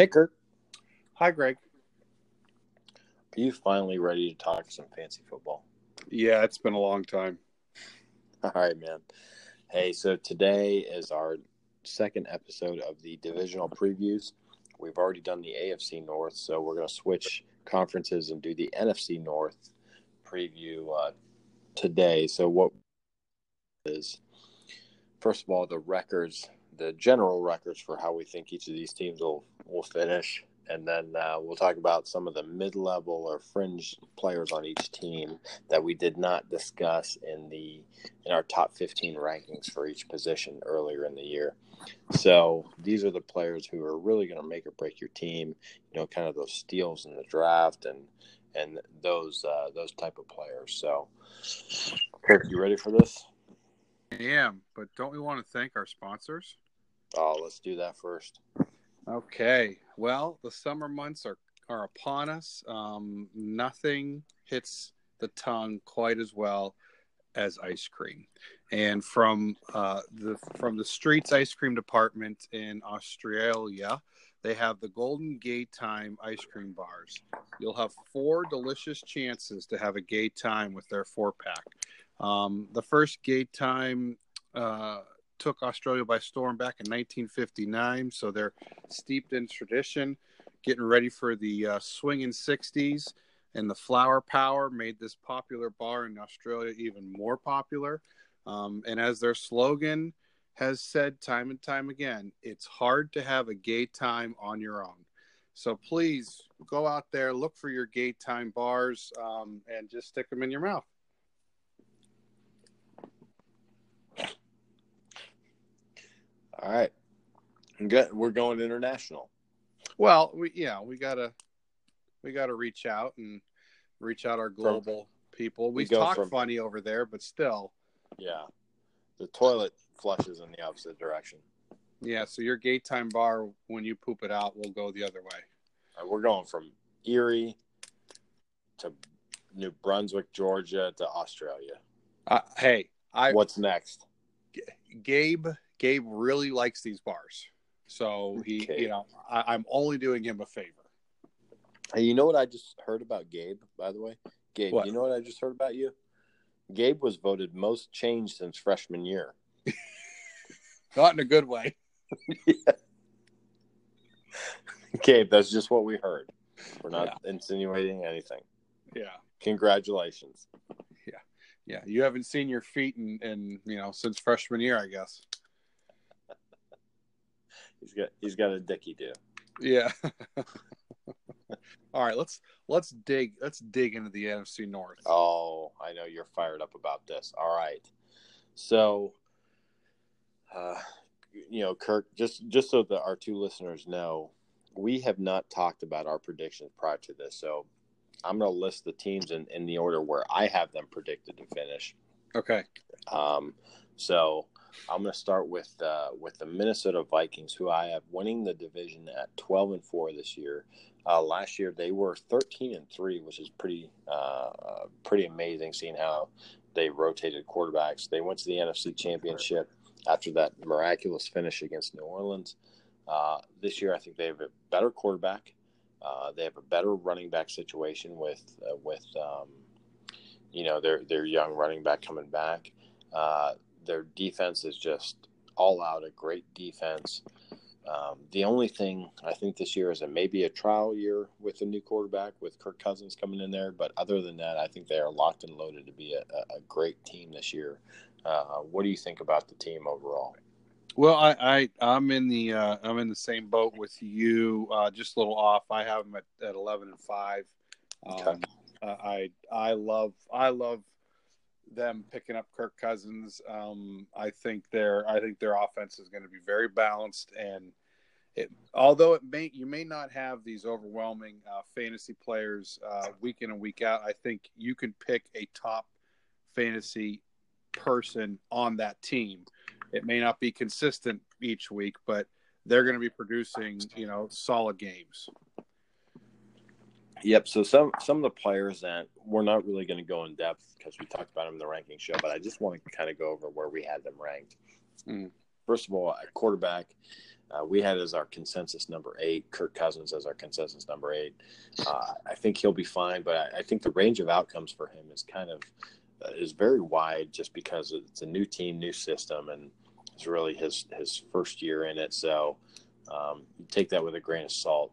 Hey, Kirk. Hi, Greg. Are you finally ready to talk some fancy football? Yeah, it's been a long time. All right, man. Hey, so today is our second episode of the divisional previews. We've already done the AFC North, so we're going to switch conferences and do the NFC North preview uh, today. So, what is first of all the records, the general records for how we think each of these teams will will finish, and then uh, we'll talk about some of the mid-level or fringe players on each team that we did not discuss in the in our top 15 rankings for each position earlier in the year. So these are the players who are really going to make or break your team. You know, kind of those steals in the draft and and those uh, those type of players. So, Kirk, you ready for this? I am, but don't we want to thank our sponsors? Oh, let's do that first. Okay. Well, the summer months are are upon us. Um, nothing hits the tongue quite as well as ice cream, and from uh, the from the streets ice cream department in Australia, they have the Golden Gaytime ice cream bars. You'll have four delicious chances to have a Gaytime with their four pack. Um, the first Gaytime uh, took Australia by storm back in 1959, so they're steeped in tradition, getting ready for the uh, swinging 60s. And the flower power made this popular bar in Australia even more popular. Um, and as their slogan has said time and time again, it's hard to have a gay time on your own. So please go out there, look for your Gaytime bars, um, and just stick them in your mouth. All right. Good. We're going international. Well, we yeah, we gotta we gotta reach out and reach out our global from, people. We, we talk from, funny over there, but still. Yeah. The toilet flushes in the opposite direction. Yeah, so your Gaytime bar when you poop it out will go the other way. Right, we're going from Erie to New Brunswick, Georgia to Australia. Uh, hey, I what's next? Gabe Gabe really likes these bars, so he, okay. you know, I, am only doing him a favor. Hey, you know what I just heard about Gabe? By the way, Gabe, what? you know what I just heard about you? Gabe was voted most changed since freshman year. Not in a good way. yeah. Gabe, that's just what we heard. We're not yeah. insinuating anything. Yeah. Congratulations. Yeah. Yeah. You haven't seen your feet in, in you know, since freshman year, I guess. He's got he's got a dicky do. Yeah. All right, let's let's dig let's dig into the NFC North. Oh, I know you're fired up about this. All right. So uh you know, Kirk, just just so that our two listeners know, we have not talked about our predictions prior to this. So I'm going to list the teams in, in the order where I have them predicted to finish. Okay. Um, so I'm going to start with uh, with the Minnesota Vikings, who I have winning the division at 12 and four this year. Uh, last year they were 13 and three, which is pretty uh, pretty amazing, seeing how they rotated quarterbacks. They went to the NFC Championship after that miraculous finish against New Orleans. Uh, this year, I think they have a better quarterback. Uh, they have a better running back situation with uh, with um, you know their their young running back coming back their defense is just all out a great defense. Um, the only thing I think this year is it may be a trial year with a new quarterback with Kirk Cousins coming in there, but other than that, I think they are locked and loaded to be a, a great team this year. Uh, what do you think about the team overall? Well, I, I I'm in the uh, I'm in the same boat with you. Uh, just a little off. I have them at, at eleven and five. Um, okay. I I love I love them picking up Kirk Cousins. Um, I think their I think their offense is going to be very balanced, and it, although it may you may not have these overwhelming uh, fantasy players uh, week in and week out, I think you can pick a top fantasy person on that team. It may not be consistent each week, but they're going to be producing you know solid games. Yep. So some some of the players that we're not really going to go in depth because we talked about them in the ranking show, but I just want to kind of go over where we had them ranked. Mm. First of all, at quarterback, Uh, we had as our consensus number eight, Kirk Cousins as our consensus number eight. Uh, I think he'll be fine, but I, I, think the range of outcomes for him is kind of uh, is very wide, just because it's a new team, new system, and it's really his his first year in it. So um, take that with a grain of salt.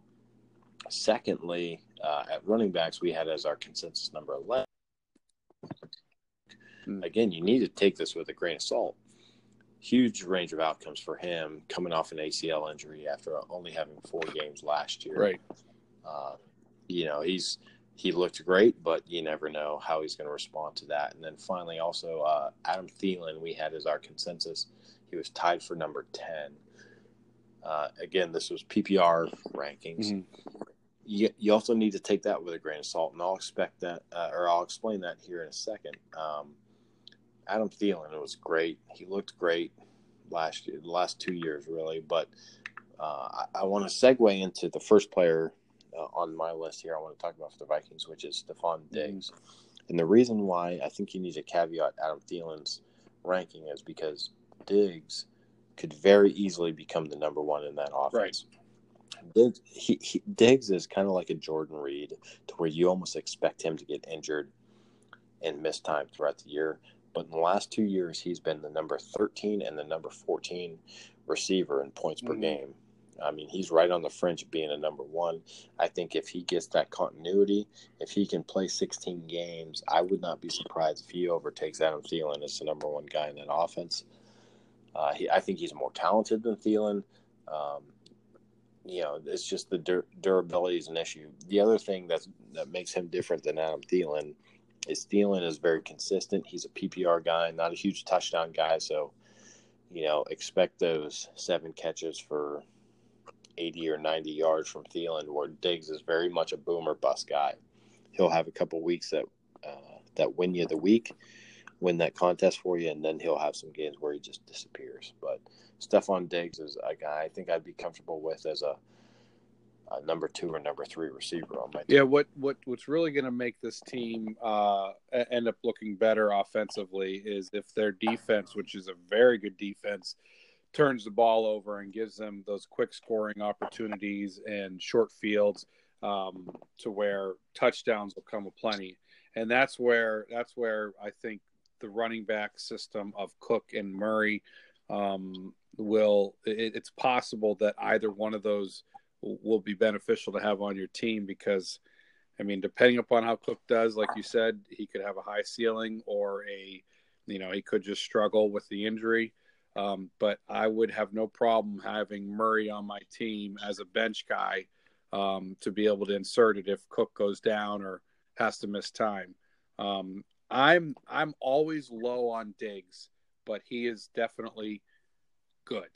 Secondly, uh, at running backs, we had as our consensus number eleven. Hmm. Again, you need to take this with a grain of salt huge range of outcomes for him coming off an ACL injury after only having four games last year. Right. Uh, you know, he's he looked great, but you never know how he's going to respond to that. And then finally, also uh, Adam Thielen, we had as our consensus. He was tied for number ten. Uh, again, this was PPR rankings. Mm-hmm. You, you also need to take that with a grain of salt, and I'll expect that, uh, or I'll explain that here in a second. Um, Adam Thielen was great. He looked great last year, the last two years, really. But uh, I, I want to segue into the first player uh, on my list here. I want to talk about for the Vikings, which is Stefon mm-hmm. Diggs. And the reason why I think you need to caveat Adam Thielen's ranking is because Diggs could very easily become the number one in that offense. Right. Diggs, he, he, Diggs is kind of like a Jordan Reed, to where you almost expect him to get injured and miss time throughout the year. But in the last two years, he's been the number 13 and the number 14 receiver in points mm-hmm. per game. I mean, he's right on the fringe of being a number one. I think if he gets that continuity, if he can play 16 games, I would not be surprised if he overtakes Adam Thielen as the number one guy in that offense. Uh, he, I think he's more talented than Thielen. Um, you know, it's just the dur- durability is an issue. The other thing that's, that makes him different than Adam Thielen – is Thielen is very consistent. He's a PPR guy, not a huge touchdown guy. So, you know, expect those seven catches for 80 or 90 yards from Thielen, where Diggs is very much a boomer bust guy. He'll have a couple weeks that uh, that win you the week, win that contest for you, and then he'll have some games where he just disappears. But Stefon Diggs is a guy I think I'd be comfortable with as a uh, number two or number three receiver on my team. Yeah, what what what's really going to make this team uh, end up looking better offensively is if their defense, which is a very good defense, turns the ball over and gives them those quick scoring opportunities and short fields um, to where touchdowns will come aplenty. And that's where that's where I think the running back system of Cook and Murray um, will. It, it's possible that either one of those will be beneficial to have on your team because I mean, depending upon how Cook does, like you said, he could have a high ceiling or a, you know, he could just struggle with the injury. Um, but I would have no problem having Murray on my team as a bench guy um, to be able to insert it if Cook goes down or has to miss time. Um, I'm I'm always low on Diggs, but he is definitely good.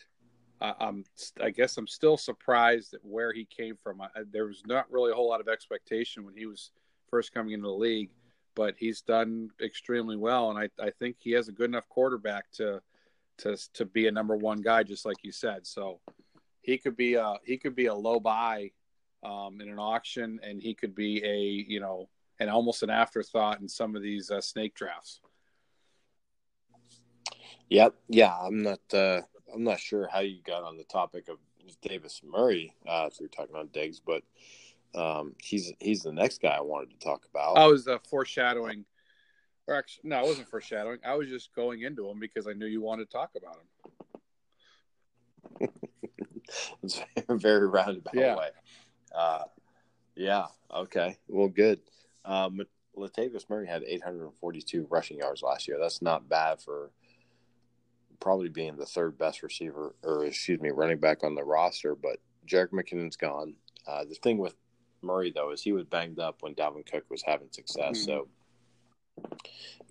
I, am I guess I'm still surprised at where he came from. I, there was not really a whole lot of expectation when he was first coming into the league, but he's done extremely well, and I, I think he has a good enough quarterback to to to be a number one guy, just like you said. So he could be a he could be a low buy um, in an auction, and he could be a you know and almost an afterthought in some of these uh, snake drafts. Yep. Yeah, I'm not. Uh, I'm not sure how you got on the topic of Latavius Murray uh, through talking about Diggs, but um, he's he's the next guy I wanted to talk about. I was uh, foreshadowing, or actually, no, I wasn't foreshadowing. I was just going into him because I knew you wanted to talk about him. it's a very roundabout yeah. way. Uh, yeah. Okay. Well, good. Um, Latavius Murray had 842 rushing yards last year. That's not bad for probably being the third best receiver, or excuse me, running back on the roster. But Jerick McKinnon's gone. Uh, the thing with Murray though is he was banged up when Dalvin Cook was having success. Mm-hmm. So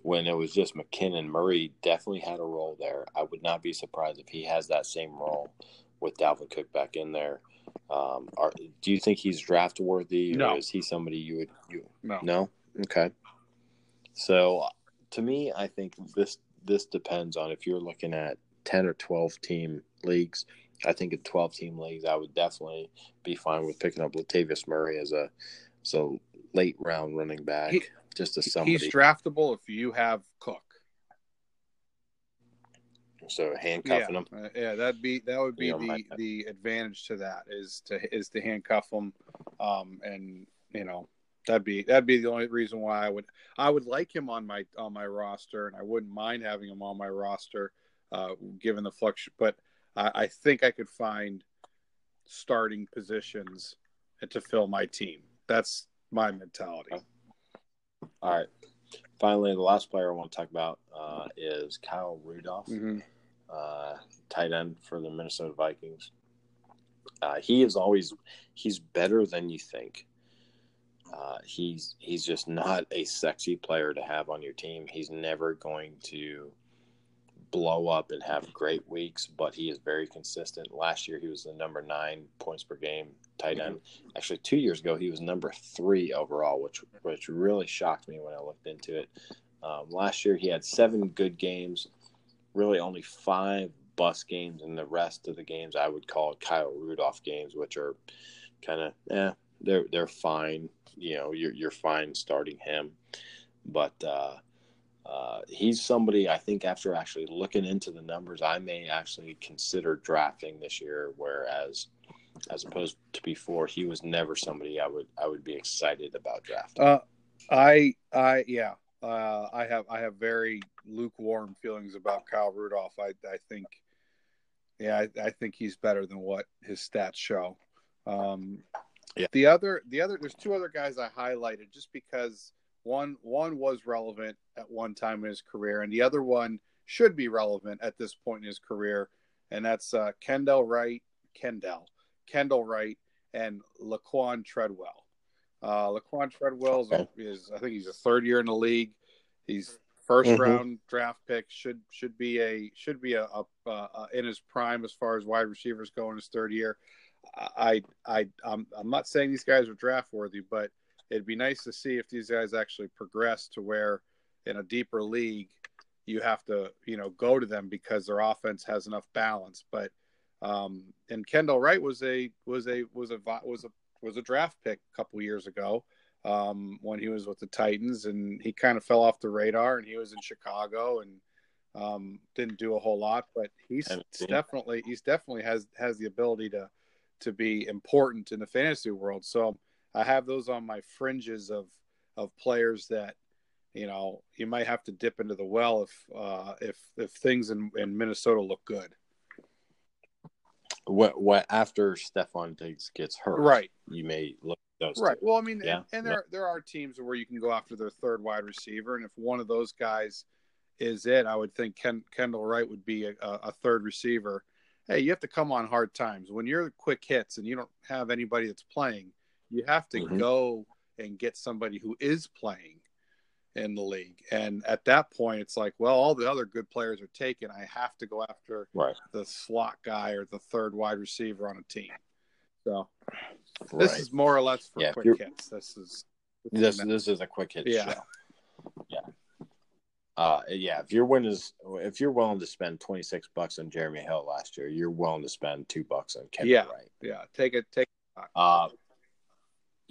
when it was just McKinnon, Murray definitely had a role there. I would not be surprised if he has that same role with Dalvin Cook back in there. Um, are, do you think he's draft worthy, no. or is he somebody you would you no no okay? So to me, I think this this depends on if you're looking at 10 or 12 team leagues. I think in 12 team leagues, I would definitely be fine with picking up Latavius Murray as a so late round running back. He, just as somebody. He's draftable if you have Cook. So handcuffing yeah, them. uh, yeah, that'd be that would be You know, the my- the advantage to that is to is to handcuff them, um, and you know that'd be that'd be the only reason why I would I would like him on my on my roster, and I wouldn't mind having him on my roster, uh, given the flux. But I, I think I could find starting positions to fill my team. That's my mentality. All right. Finally, the last player I want to talk about uh, is Kyle Rudolph, Mm-hmm. Uh, tight end for the Minnesota Vikings. Uh, he is always he's better than you think. Uh, he's he's just not a sexy player to have on your team. He's never going to blow up and have great weeks, but he is very consistent. Last year, he was the number nine points per game tight end. Actually, two years ago, he was number three overall, which which really shocked me when I looked into it. Um, last year, he had seven good games, really only five bus games, and the rest of the games I would call Kyle Rudolph games, which are kind of eh, they're they're fine. You know, you're you're fine starting him, but. uh uh, he's somebody I think after actually looking into the numbers, I may actually consider drafting this year. Whereas, as opposed to before, he was never somebody I would I would be excited about drafting. Uh, I, I, yeah, uh, I have, I have very lukewarm feelings about Kyle Rudolph. I, I think, yeah, I, I think he's better than what his stats show. Um, Yeah. The other, the other, there's two other guys I highlighted just because one, one was relevant at one time in his career, and the other one should be relevant at this point in his career, and that's uh, Kendall Wright, Kendall, Kendall Wright, and Laquan Treadwell. Uh, Laquan Treadwell is, Okay. is, I think he's a third year in the league. He's 1st Mhm. round draft pick. Should should be a should be a, a, a in his prime as far as wide receivers go in his third year. I I I'm I'm not saying these guys are draft worthy, but it'd be nice to see if these guys actually progress to where in a deeper league you have to you know go to them because their offense has enough balance. But um, and Kendall Wright was a was a was a was a was a draft pick a couple years ago um, when he was with the Titans, and he kind of fell off the radar. And he was in Chicago and um, didn't do a whole lot, but he's definitely he's definitely has has the ability to to be important in the fantasy world. So I have those on my fringes of of players that you know you might have to dip into the well if uh, if if things in, in Minnesota look good. What what after Stefon Diggs gets hurt, Right. You may look at those. two. Right. Well, I mean, Yeah. and, and there there are teams where you can go after their third wide receiver, and if one of those guys is it, I would think Ken, Kendall Wright would be a, a third receiver. Hey, you have to come on hard times when you're quick hits and you don't have anybody that's playing. You have to Mhm. go and get somebody who is playing in the league, and at that point, it's like, well, all the other good players are taken. I have to go after Right. the slot guy or the third wide receiver on a team. So this Right. is more or less for Yeah, quick hits. This is this this is a quick hit Yeah. show. Yeah. Uh, yeah, if you're willing to, if you're willing to spend twenty six bucks on Jeremy Hill last year, you're willing to spend two bucks on Kendall Yeah. Wright. yeah. Take it. Take. Uh,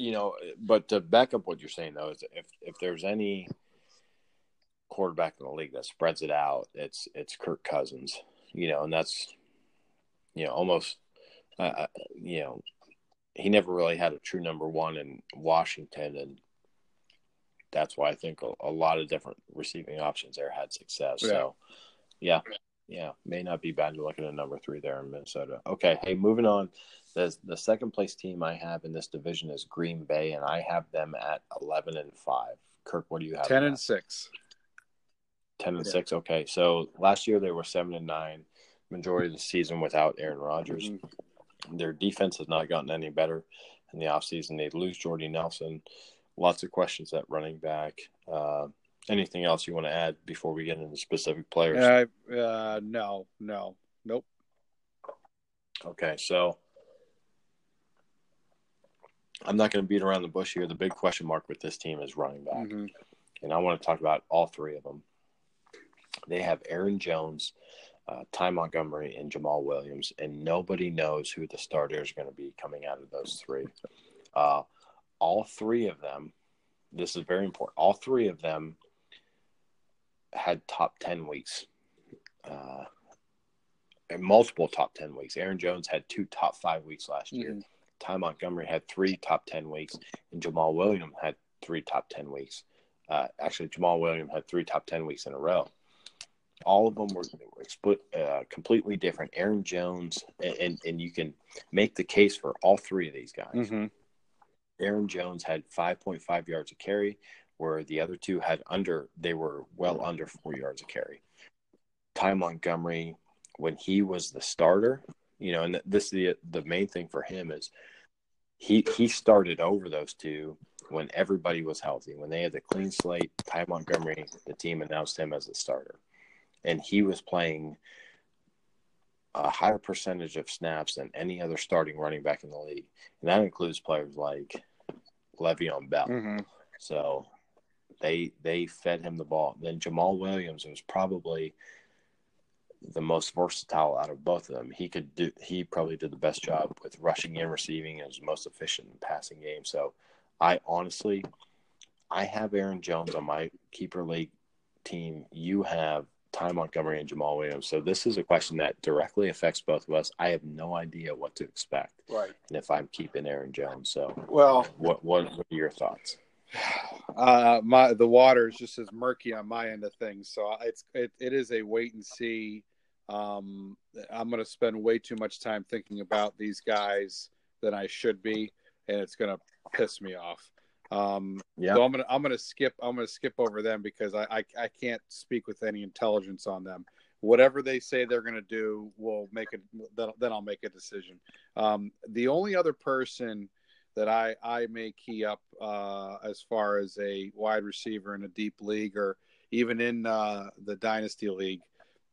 you know, but to back up what you're saying though is if if there's any quarterback in the league that spreads it out, it's it's Kirk Cousins. You know, and that's you know almost uh, you know he never really had a true number one in Washington, and that's why I think a, a lot of different receiving options there had success. So, yeah, yeah, may not be bad to look at a number three there in Minnesota. Okay, hey, moving on. The the second place team I have in this division is Green Bay, and I have them at eleven and five. Kirk, what do you have? Ten and at? six. ten and Yeah. six. Okay, so last year they were seven and nine. Majority of the season without Aaron Rodgers. Mhm. Their defense has not gotten any better in the offseason. They lose Jordy Nelson. Lots of questions at running back. Uh, anything else you want to add before we get into specific players? Uh, uh, no, no, nope. Okay, so I'm not going to beat around the bush here. The big question mark with this team is running back. Mhm. and I want to talk about all three of them. They have Aaron Jones, uh, Ty Montgomery, and Jamal Williams, and nobody knows who the starter is going to be coming out of those three. Uh, all three of them, this is very important. All three of them had top ten weeks. Uh, multiple top 10 weeks. Aaron Jones had two top five weeks last year. Mhm. Ty Montgomery had three top 10 weeks, and Jamal Williams had three top 10 weeks. Uh, actually, Jamal Williams had three top 10 weeks in a row. All of them were, were split, uh, completely different. Aaron Jones, and, and, and you can make the case for all three of these guys. Mhm. Aaron Jones had 5.5 yards a carry, where the other two had under, they were well under four yards a carry. Ty Montgomery, when he was the starter, you know, and this the the main thing for him is he he started over those two when everybody was healthy. When they had the clean slate, Ty Montgomery, the team announced him as the starter, and he was playing a higher percentage of snaps than any other starting running back in the league, and that includes players like Le'Veon Bell. Mhm. So they they fed him the ball. Then Jamal Williams was probably the most versatile out of both of them. He could do he probably did the best job with rushing and receiving and was most efficient in passing game. So I honestly I have Aaron Jones on my keeper league team. You have Ty Montgomery and Jamal Williams. So this is a question that directly affects both of us. I have no idea what to expect Right. and if I'm keeping Aaron Jones. So Well, what what, what are your thoughts? Uh, my the water is just as murky on my end of things, so it's it, it is a wait and see. Um, I'm going to spend way too much time thinking about these guys than I should be, and it's going to piss me off. Um, Yeah. So I'm gonna I'm gonna skip I'm gonna skip over them because I, I I can't speak with any intelligence on them. Whatever they say they're gonna do, we'll make it. Then, then I'll make a decision. Um, the only other person that I I may key up uh, as far as a wide receiver in a deep league or even in uh, the dynasty league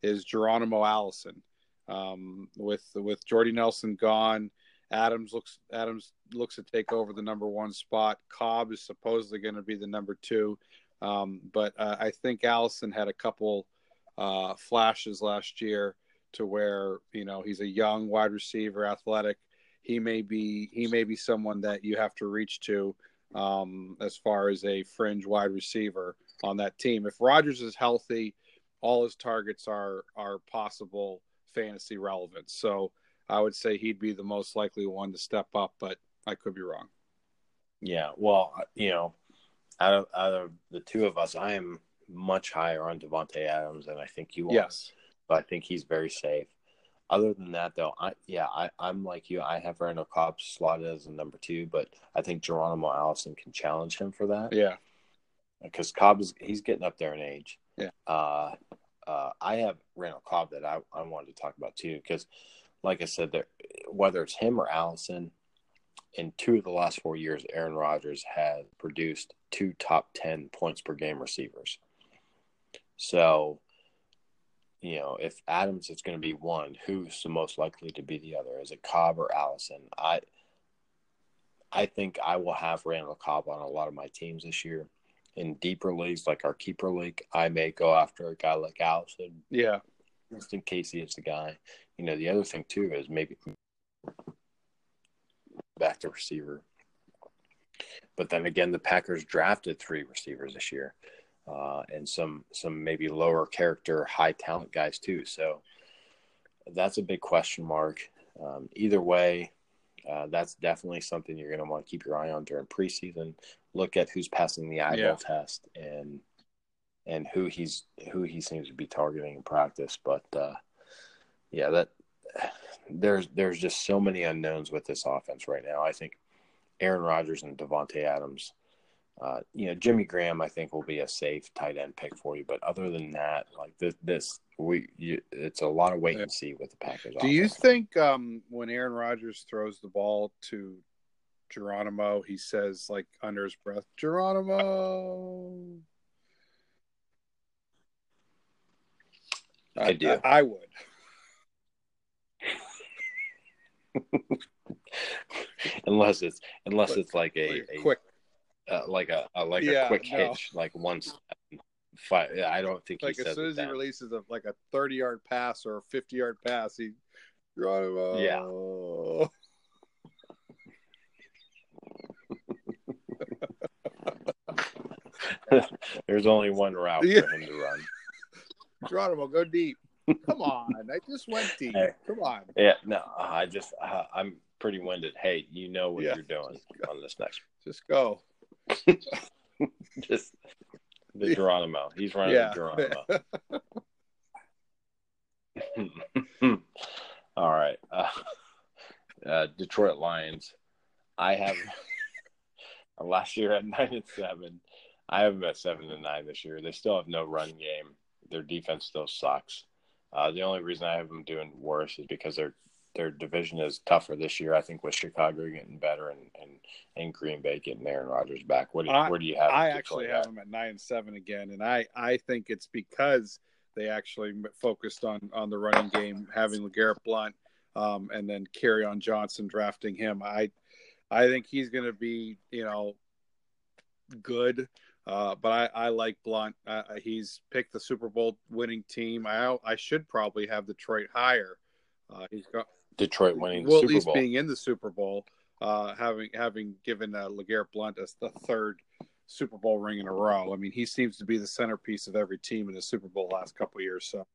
is Geronimo Allison. Um, with with Jordy Nelson gone, Adams looks Adams looks to take over the number one spot. Cobb is supposedly going to be the number two, um, but uh, I think Allison had a couple uh, flashes last year to where you know he's a young wide receiver, athletic. He may be he may be someone that you have to reach to um, as far as a fringe wide receiver on that team. If Rodgers is healthy, all his targets are are possible fantasy relevance. So I would say he'd be the most likely one to step up, but I could be wrong. Yeah, well, you know, out of out of the two of us, I am much higher on Davante Adams than I think you are. Yes. but I think he's very safe. Other than that, though, I yeah, I, I'm like you. I have Randall Cobb slotted as a number two, but I think Geronimo Allison can challenge him for that Yeah. because Cobb is he's getting up there in age. Yeah. Uh, uh, I have Randall Cobb that I, I wanted to talk about too because, like I said, there whether it's him or Allison, in two of the last four years, Aaron Rodgers has produced two top ten points per game receivers. So, you know, if Adams is going to be one, who's the most likely to be the other? Is it Cobb or Allison? I I think I will have Randall Cobb on a lot of my teams this year. In deeper leagues like our keeper league, I may go after a guy like Allison Yeah. just in case he is the guy. You know, the other thing too is maybe back to receiver. But then again, the Packers drafted three receivers this year, uh, and some some maybe lower character, high talent guys too. So that's a big question mark. Um, either way, uh, that's definitely something you're going to want to keep your eye on during preseason. Look at who's passing the eyeball Yeah. test and and who he's who he seems to be targeting in practice. But uh, yeah, that there's there's just so many unknowns with this offense right now. I think Aaron Rodgers and Davante Adams. Uh, you know, Jimmy Graham, I think will be a safe tight end pick for you. But other than that, like this, this we you, it's a lot of wait and see with the Packers. Do you think um, when Aaron Rodgers throws the ball to Geronimo, he says like under his breath, Geronimo? I do. I, I would. unless it's unless it's like a, Like a quick, uh, like a, a like Yeah, a quick no. hitch, like once. Five, I don't think like as soon as he releases a like a thirty yard pass or a fifty yard pass, he Geronimo. Yeah. There's only one route Yeah. for him to run. Geronimo, go deep. Come on, I just went deep. Hey. Come on. Yeah, no, I just uh, I'm pretty winded. Hey, you know what Yeah. you're doing on this next. Just go. Just the Geronimo. He's running Yeah. the Geronimo. All right. Uh, uh, Detroit Lions. I have last year at nine and seven. I have them at seven and nine this year. They still have no run game. Their defense still sucks. Uh, the only reason I have them doing worse is because their their division is tougher this year. I think with Chicago getting better and and, and Green Bay getting Aaron Rodgers back. What do you, I- where do you have? I actually at? have them at nine and seven again, and I I think it's because they actually focused on on the running game, having Legarrette Blunt, um, and then Kerryon Johnson drafting him. I I think he's going to be you know good. Uh, but I, I like Blunt. Uh, he's picked the Super Bowl winning team. I I should probably have Detroit higher. Uh, he's got Detroit winning the well, at Super least Bowl. being in the Super Bowl, uh, having having given uh, Legarrette Blunt as the third Super Bowl ring in a row. I mean, he seems to be the centerpiece of every team in the Super Bowl last couple of years. So,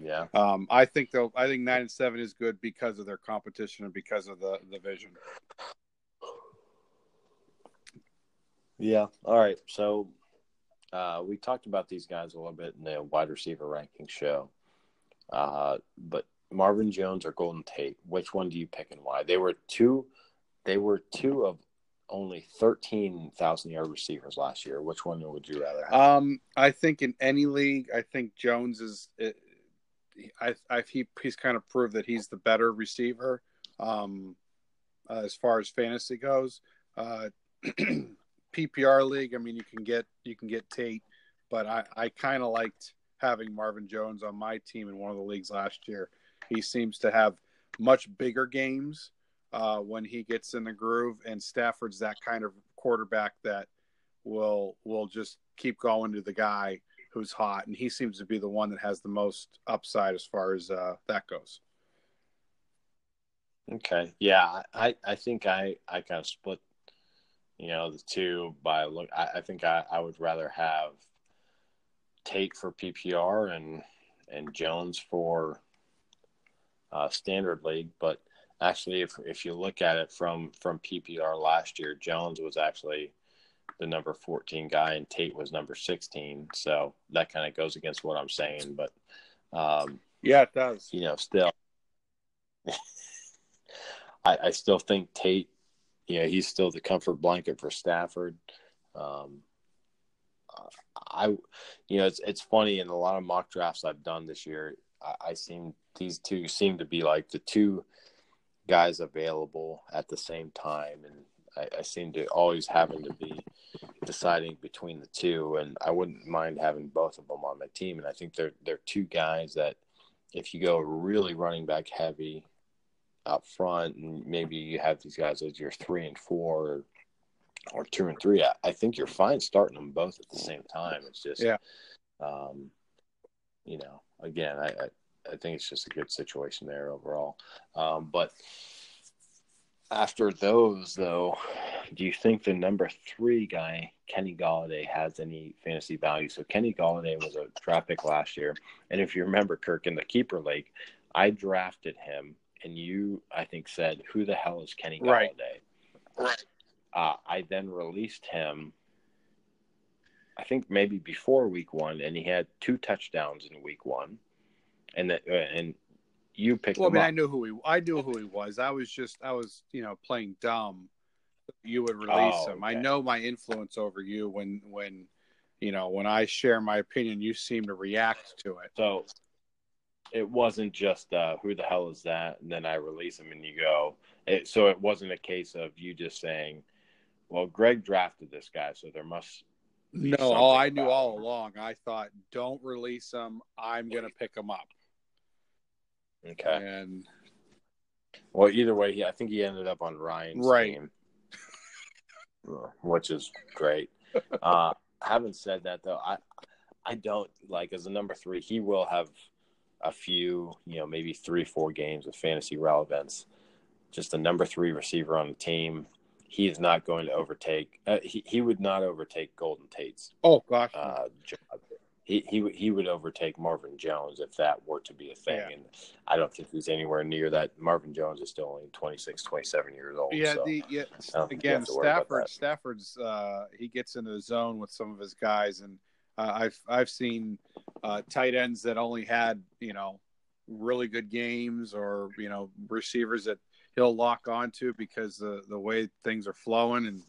yeah. um, I think they'll. I think nine and seven is good because of their competition and because of the the vision. Yeah. All right. So uh, we talked about these guys a little bit in the wide receiver ranking show. Uh, but Marvin Jones or Golden Tate, which one do you pick and why? They were two. They were two of only thirteen thousand yard receivers last year. Which one would you rather have? Um, I think in any league, I think Jones is. It, I, I he he's kind of proved that he's the better receiver, um, uh, as far as fantasy goes. Uh, PPR league, I mean, you can get you can get Tate, but I I kind of liked having Marvin Jones on my team in one of the leagues last year. He seems to have much bigger games uh, when he gets in the groove, and Stafford's that kind of quarterback that will will just keep going to the guy who's hot, and he seems to be the one that has the most upside as far as uh, that goes. Okay. Yeah, I, I think I, I kind of split, you know, the two by look. I, I think I, I would rather have Tate for PPR and and Jones for uh, standard league. But actually, if if you look at it from from PPR last year, Jones was actually the number 14 guy and Tate was number 16. So that kind of goes against what I'm saying. But um, Yeah, it does. you know, still, I, I still think Tate, you know, he's still the comfort blanket for Stafford. Um, I, you know, it's it's funny in a lot of mock drafts I've done this year. I, I seem these two seem to be like the two guys available at the same time, and I, I seem to always having to be deciding between the two. And I wouldn't mind having both of them on my team. And I think they're they're two guys that if you go really running back heavy up front, and maybe you have these guys as your three and four, or, or two and three, I, I think you're fine starting them both at the same time. It's just, Yeah. um, you know, again, I, I I think it's just a good situation there overall. Um, but after those, though, do you think the number three guy, Kenny Golladay, has any fantasy value? So Kenny Golladay was a draft pick last year, and if you remember, Kirk in the keeper league, I drafted him, and you, I think, said, "Who the hell is Kenny Golladay?" Right. Right. Uh, I then released him. I think maybe before week one, and he had two touchdowns in week one, and that, uh, and you picked Well, I mean, up. I knew who he. I knew who he was. I was just, I was, you know, playing dumb. You would release Oh, him. I know my influence over you when, when, you know, when I share my opinion, you seem to react to it. So it wasn't just uh, who the hell is that, and then I release him, and you go. It, so it wasn't a case of you just saying, "Well, Greg drafted this guy, so there must." be No, all I knew all him." along. I thought, don't release him. I'm going to pick him up. Okay. And Well, either way, he, I think he ended up on Ryan's Right. team, which is great. uh, having said that, though, I I don't like as a number three. He will have a few, you know, maybe three, four games of fantasy relevance. Just a number three receiver on the team. He is not going to overtake. Uh, he he would not overtake Golden Tate's oh gosh, uh, job. He, he he would overtake Marvin Jones if that were to be a thing. Yeah. And I don't think he's anywhere near that. Marvin Jones is still only 26, 27 years old. Yeah, so the, yeah. Again, Stafford Stafford's uh, he gets into the zone with some of his guys, and uh, I've I've seen uh, tight ends that only had you know really good games or you know receivers that he'll lock onto because the the way things are flowing and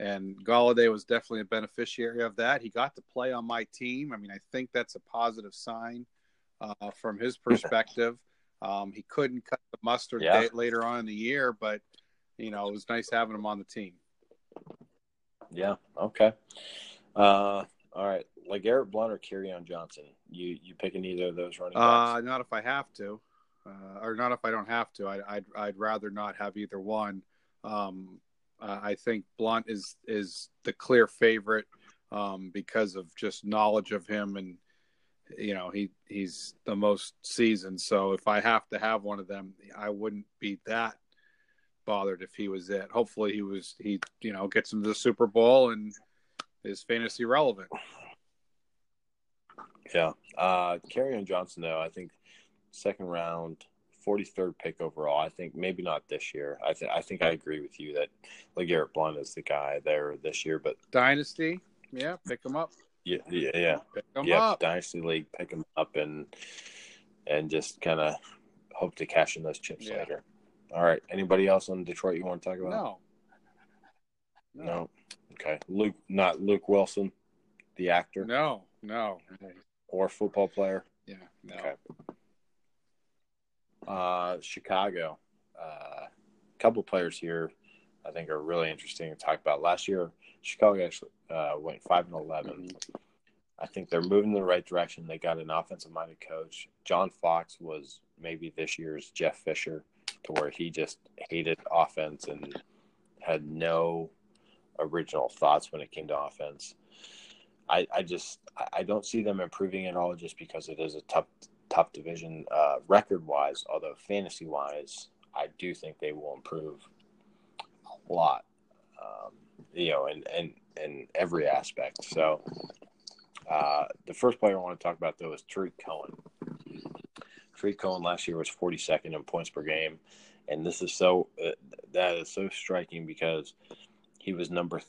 and Golladay was definitely a beneficiary of that. He got to play on my team. I mean, I think that's a positive sign uh, from his perspective. Um, he couldn't cut the mustard yeah. later on in the year, but you know it was nice having him on the team. Yeah. Okay. Uh, all right. LeGarrette Blunt or Kerryon Johnson? You you picking either of those running backs? Uh, not if I have to, uh, or not if I don't have to. I, would I'd, I'd rather not have either one. Um, uh, I think Blunt is is the clear favorite um, because of just knowledge of him, and you know he he's the most seasoned. So if I have to have one of them, I wouldn't be that bothered if he was it. Hopefully he was he you know gets him to the Super Bowl and is fantasy relevant. Yeah, uh, Kerryon Johnson though I think second round 43rd pick overall. I think maybe not this year. I think I think I agree with you that LeGarrette Blunt is the guy there this year. But dynasty, yeah, pick him up. Yeah, yeah, yeah. Yeah. Dynasty league, pick him up and and just kind of hope to cash in those chips yeah. later. All right. Anybody else on Detroit you want to talk about? No. No. no. Okay. Luke, not Luke Wilson, the actor. No, no. Or football player. Yeah. No. Okay. Uh, Chicago. A uh, couple players here I think are really interesting to talk about. Last year, Chicago actually uh, went five and 11 I think they're moving in the right direction. They got an offensive-minded coach. John Fox was maybe this year's Jeff Fisher, to where he just hated offense and had no original thoughts when it came to offense. I, I just I don't see them improving at all just because it is a tough tough division uh, record wise, although fantasy wise, I do think they will improve a lot. Um, you know, in, in in every aspect. So, uh, the first player I want to talk about though is Tarik Cohen. Tarik Cohen last year was 42nd in points per game, and this is so uh, that is so striking because he was number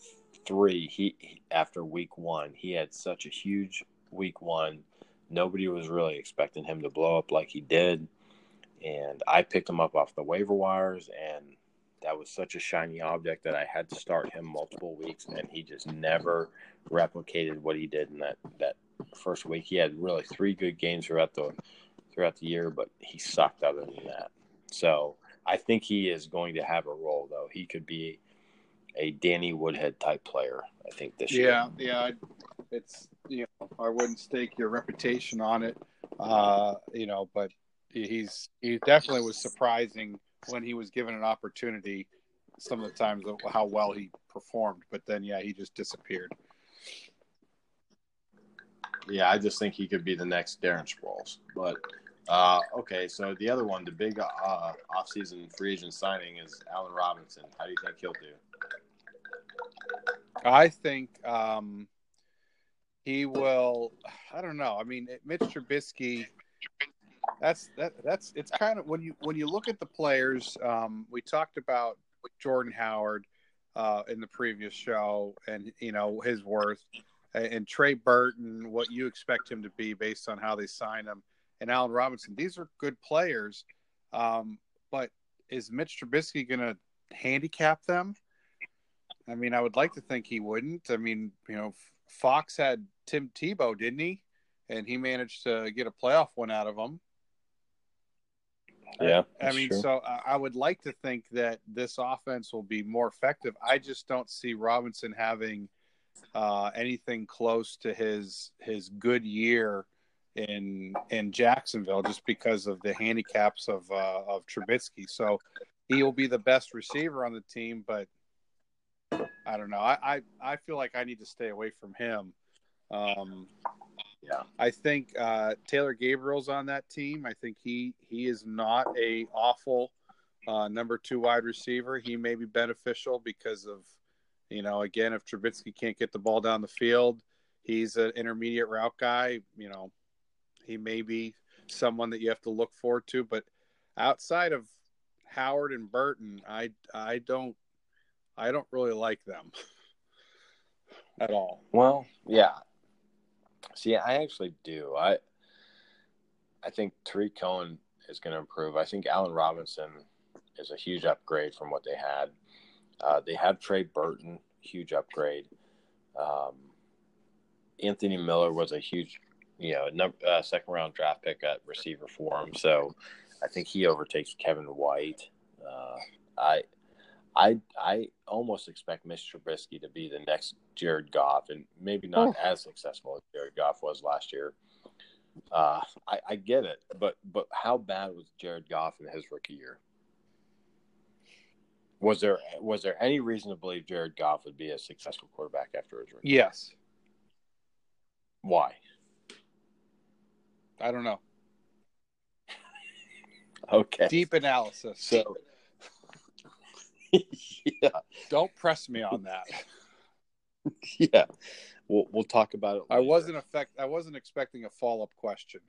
three. He after week one, he had such a huge week one Nobody was really expecting him to blow up like he did. And I picked him up off the waiver wires, and that was such a shiny object that I had to start him multiple weeks, and he just never replicated what he did in that that first week. He had really three good games throughout the throughout the year, but he sucked other than that. So I think he is going to have a role, though. He could be a Danny Woodhead type player. I think this yeah, year. Yeah, yeah. It's you know, I wouldn't stake your reputation on it. Uh, you know, but he's he definitely was surprising when he was given an opportunity. Some of the times of how well he performed, but then yeah, he just disappeared. Yeah, I just think he could be the next Darren Sproles. But uh, okay, so the other one, the big uh, offseason free agent signing is Allen Robinson. How do you think he'll do? I think um, he will. I don't know. I mean, Mitch Trubisky. That's that. That's it's kind of when you when you look at the players. Um, we talked about Jordan Howard uh, in the previous show, and you know his worth, and Trey Burton, what you expect him to be based on how they sign him, and Allen Robinson. These are good players, um, but is Mitch Trubisky going to handicap them? I mean, I would like to think he wouldn't. I mean, you know, Fox had Tim Tebow, didn't he? And he managed to get a playoff win out of him. Yeah, I, I mean, true. so I would like to think that this offense will be more effective. I just don't see Robinson having uh, anything close to his his good year in in Jacksonville, just because of the handicaps of uh, of Trubisky. So he will be the best receiver on the team, but I don't know. I, I, I feel like I need to stay away from him. Um, yeah, I think uh, Taylor Gabriel's on that team. I think he he is not a awful uh, number two wide receiver. He may be beneficial because of you know again if Trubisky can't get the ball down the field, he's an intermediate route guy. You know, he may be someone that you have to look forward to, but outside of Howard and Burton, I I don't I don't really like them at all. Well, yeah. See, I actually do. I I think Tarik Cohen is going to improve. I think Allen Robinson is a huge upgrade from what they had. Uh, they have Trey Burton, huge upgrade. Um, Anthony Miller was a huge, you know, number, uh, second round draft pick at receiver for him. So I think he overtakes Kevin White. Uh, I, I, I almost expect Mr. Trubisky to be the next Jared Goff, and maybe not oh. as successful as Jared Goff was last year. Uh, I, I get it, but but how bad was Jared Goff in his rookie year? Was there was there any reason to believe Jared Goff would be a successful quarterback after his rookie? Yes. Why? I don't know. okay. Deep analysis. So yeah. Don't press me on that. yeah. We'll we'll talk about it. Later. I wasn't affect I wasn't expecting a follow-up question.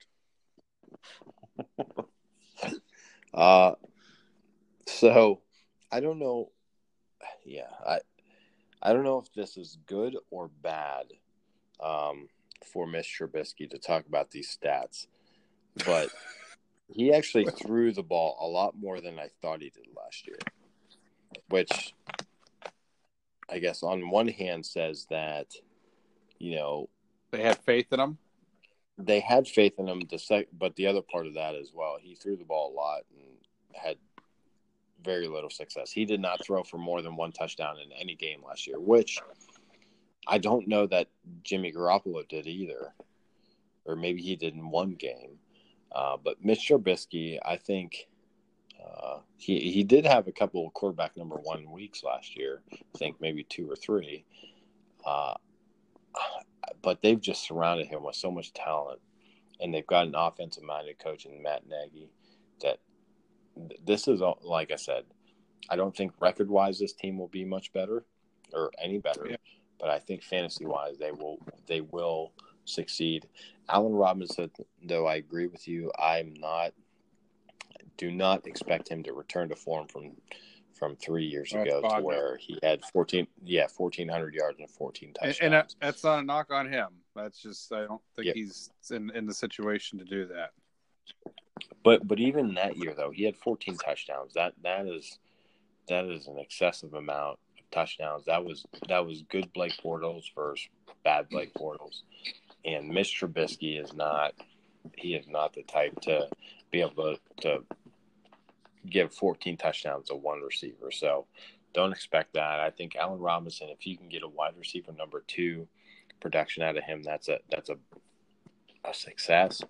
uh so I don't know. Yeah, I I don't know if this is good or bad um, for Miss Trubisky to talk about these stats, but he actually threw the ball a lot more than I thought he did last year, which I guess on one hand says that you know they had faith in him. They had faith in him. The sec- but the other part of that as well, he threw the ball a lot and had very little success. He did not throw for more than one touchdown in any game last year, which I don't know that Jimmy Garoppolo did either, or maybe he did in one game. Uh, but Mitch Trubisky, I think uh, he he did have a couple of quarterback number one weeks last year. I think maybe two or three. Uh, but they've just surrounded him with so much talent, and they've got an offensive minded coach in Matt Nagy that this is all, like I said, I don't think record wise this team will be much better or any better, yeah. but I think fantasy wise they will they will succeed. Allen Robinson, though, I agree with you. I'm not do not expect him to return to form from from three years ago to where he had 14 yeah 1400 yards and 14 touchdowns and, and that's not a knock on him that's just i don't think yep. he's in in the situation to do that but but even that year though, he had 14 touchdowns. That that is that is an excessive amount of touchdowns. That was that was good Blake Bortles versus bad Blake Bortles. And Mr. Trubisky is not he is not the type to be able to, to give 14 touchdowns to one receiver. So don't expect that. I think Allen Robinson, if you can get a wide receiver number two production out of him, that's a that's a a success.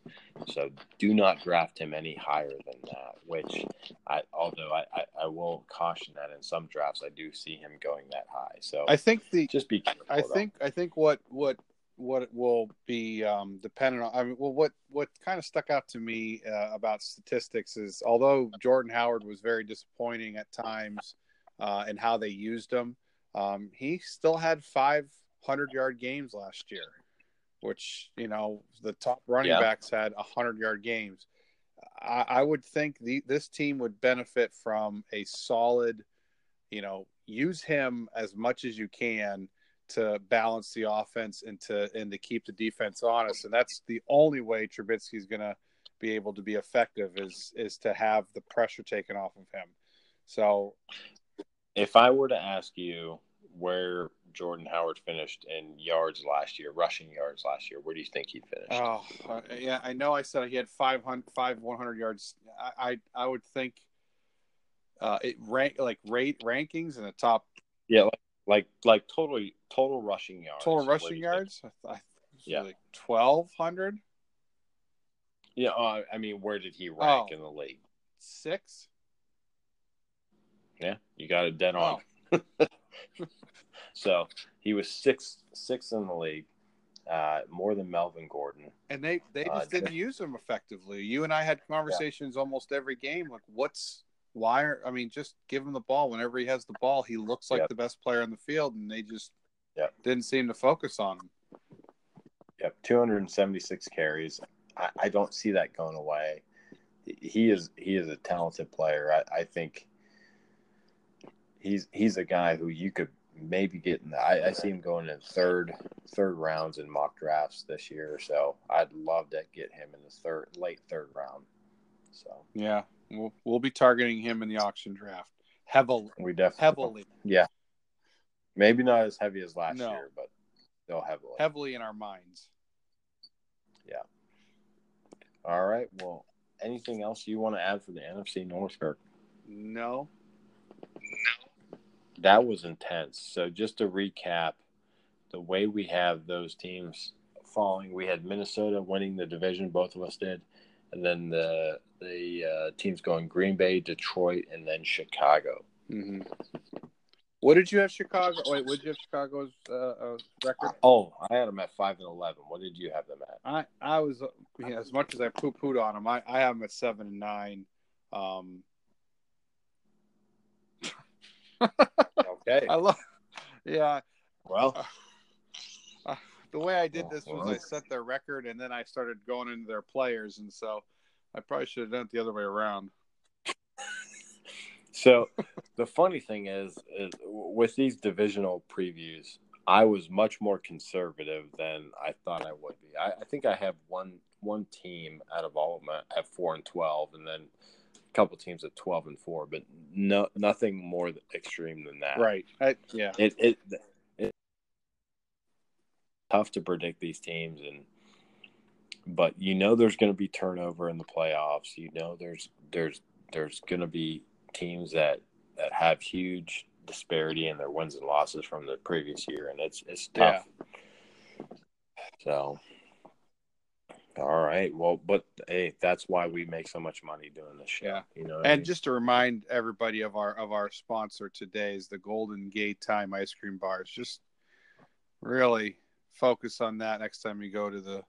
So do not draft him any higher than that. Which, I although I, I, I, will caution that in some drafts I do see him going that high. So I think the just be. Careful, I think I think what what what will be um, dependent on. I mean, well, what what kind of stuck out to me uh, about statistics is although Jordan Howard was very disappointing at times uh, in how they used him, um, he still had five hundred yard games last year which you know the top running yeah. backs had hundred yard games. I, I, would think the, this team would benefit from a solid, you know, use him as much as you can to balance the offense and to and to keep the defense honest. And that's the only way Trubisky's going to be able to be effective is is to have the pressure taken off of him. So, if I were to ask you where Jordan Howard finished in yards last year, rushing yards last year. Where do you think he finished? Oh, uh, yeah, I know. I said he had 500, five 100 yards. I, I, I would think uh, it rank like rate rankings in the top. Yeah, like like, like totally total rushing yards. Total rushing yards. I, yeah, like twelve hundred. Yeah, uh, I mean, where did he rank oh, in the league? Six. Yeah, you got it dead on. Oh. So he was six six in the league, uh, more than Melvin Gordon. And they they uh, just uh, didn't use him effectively. You and I had conversations yeah. almost every game. Like, what's why? Are, I mean, just give him the ball whenever he has the ball. He looks like yep. the best player on the field, and they just yep. didn't seem to focus on him. Yep, 276 carries. I, I don't see that going away. He is he is a talented player. I, I think he's he's a guy who you could maybe get in the, I, I see him going in third third rounds in mock drafts this year. So I'd love to get him in the third late third round. So Yeah, we'll we'll be targeting him in the auction draft heavily. we definitely Heavily, Yeah. Maybe not as heavy as last No. year, but still heavily. heavily in our minds. Yeah. All right. Well, anything else you want to add for the NFC North, Kirk? No, That was intense. So just to recap, the way we have those teams falling, we had Minnesota winning the division, both of us did, and then the the uh, teams going Green Bay, Detroit, and then Chicago. hmm What did you have Chicago? Wait, what did you have Chicago's uh, uh, record? Oh, I had them at five and eleven. What did you have them at? I I was uh, yeah, as much as I poo pooed on them, I I have them at seven and nine. Um, Okay. I love, yeah. Well, The way I did this was I set their record and then I started going into their players, and so I probably should have done it the other way around. So the funny thing is, is with these divisional previews, I was much more conservative than I thought I would be. I, I think I have one one team out of all of them at- four and twelve, and then a couple teams at twelve and four, but no nothing more extreme than that. Right. I, yeah. It it it's tough to predict these teams, and but you know there's going to be turnover in the playoffs. You know there's there's there's going to be teams that that have huge disparity in their wins and losses from the previous year, and it's it's tough. So, all right, well, but hey, that's why we make so much money doing this show. Yeah. you know, what I And mean? just to remind everybody of our of our sponsor today is the Golden Gaytime ice cream bars. Just really focus on that next time you go to the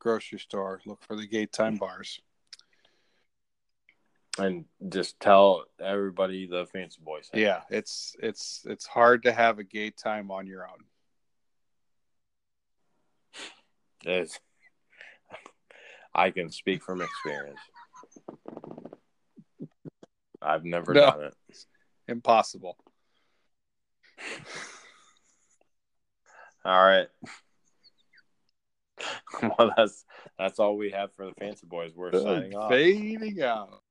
grocery store. Look for the Gaytime bars. and just tell everybody the fancy boys. Yeah, it's it's it's hard to have a Gaytime on your own. It's, I can speak from experience. I've never No. done it. Impossible. All right. well, that's that's all we have for the fancy boys. We're signing off. Fading out.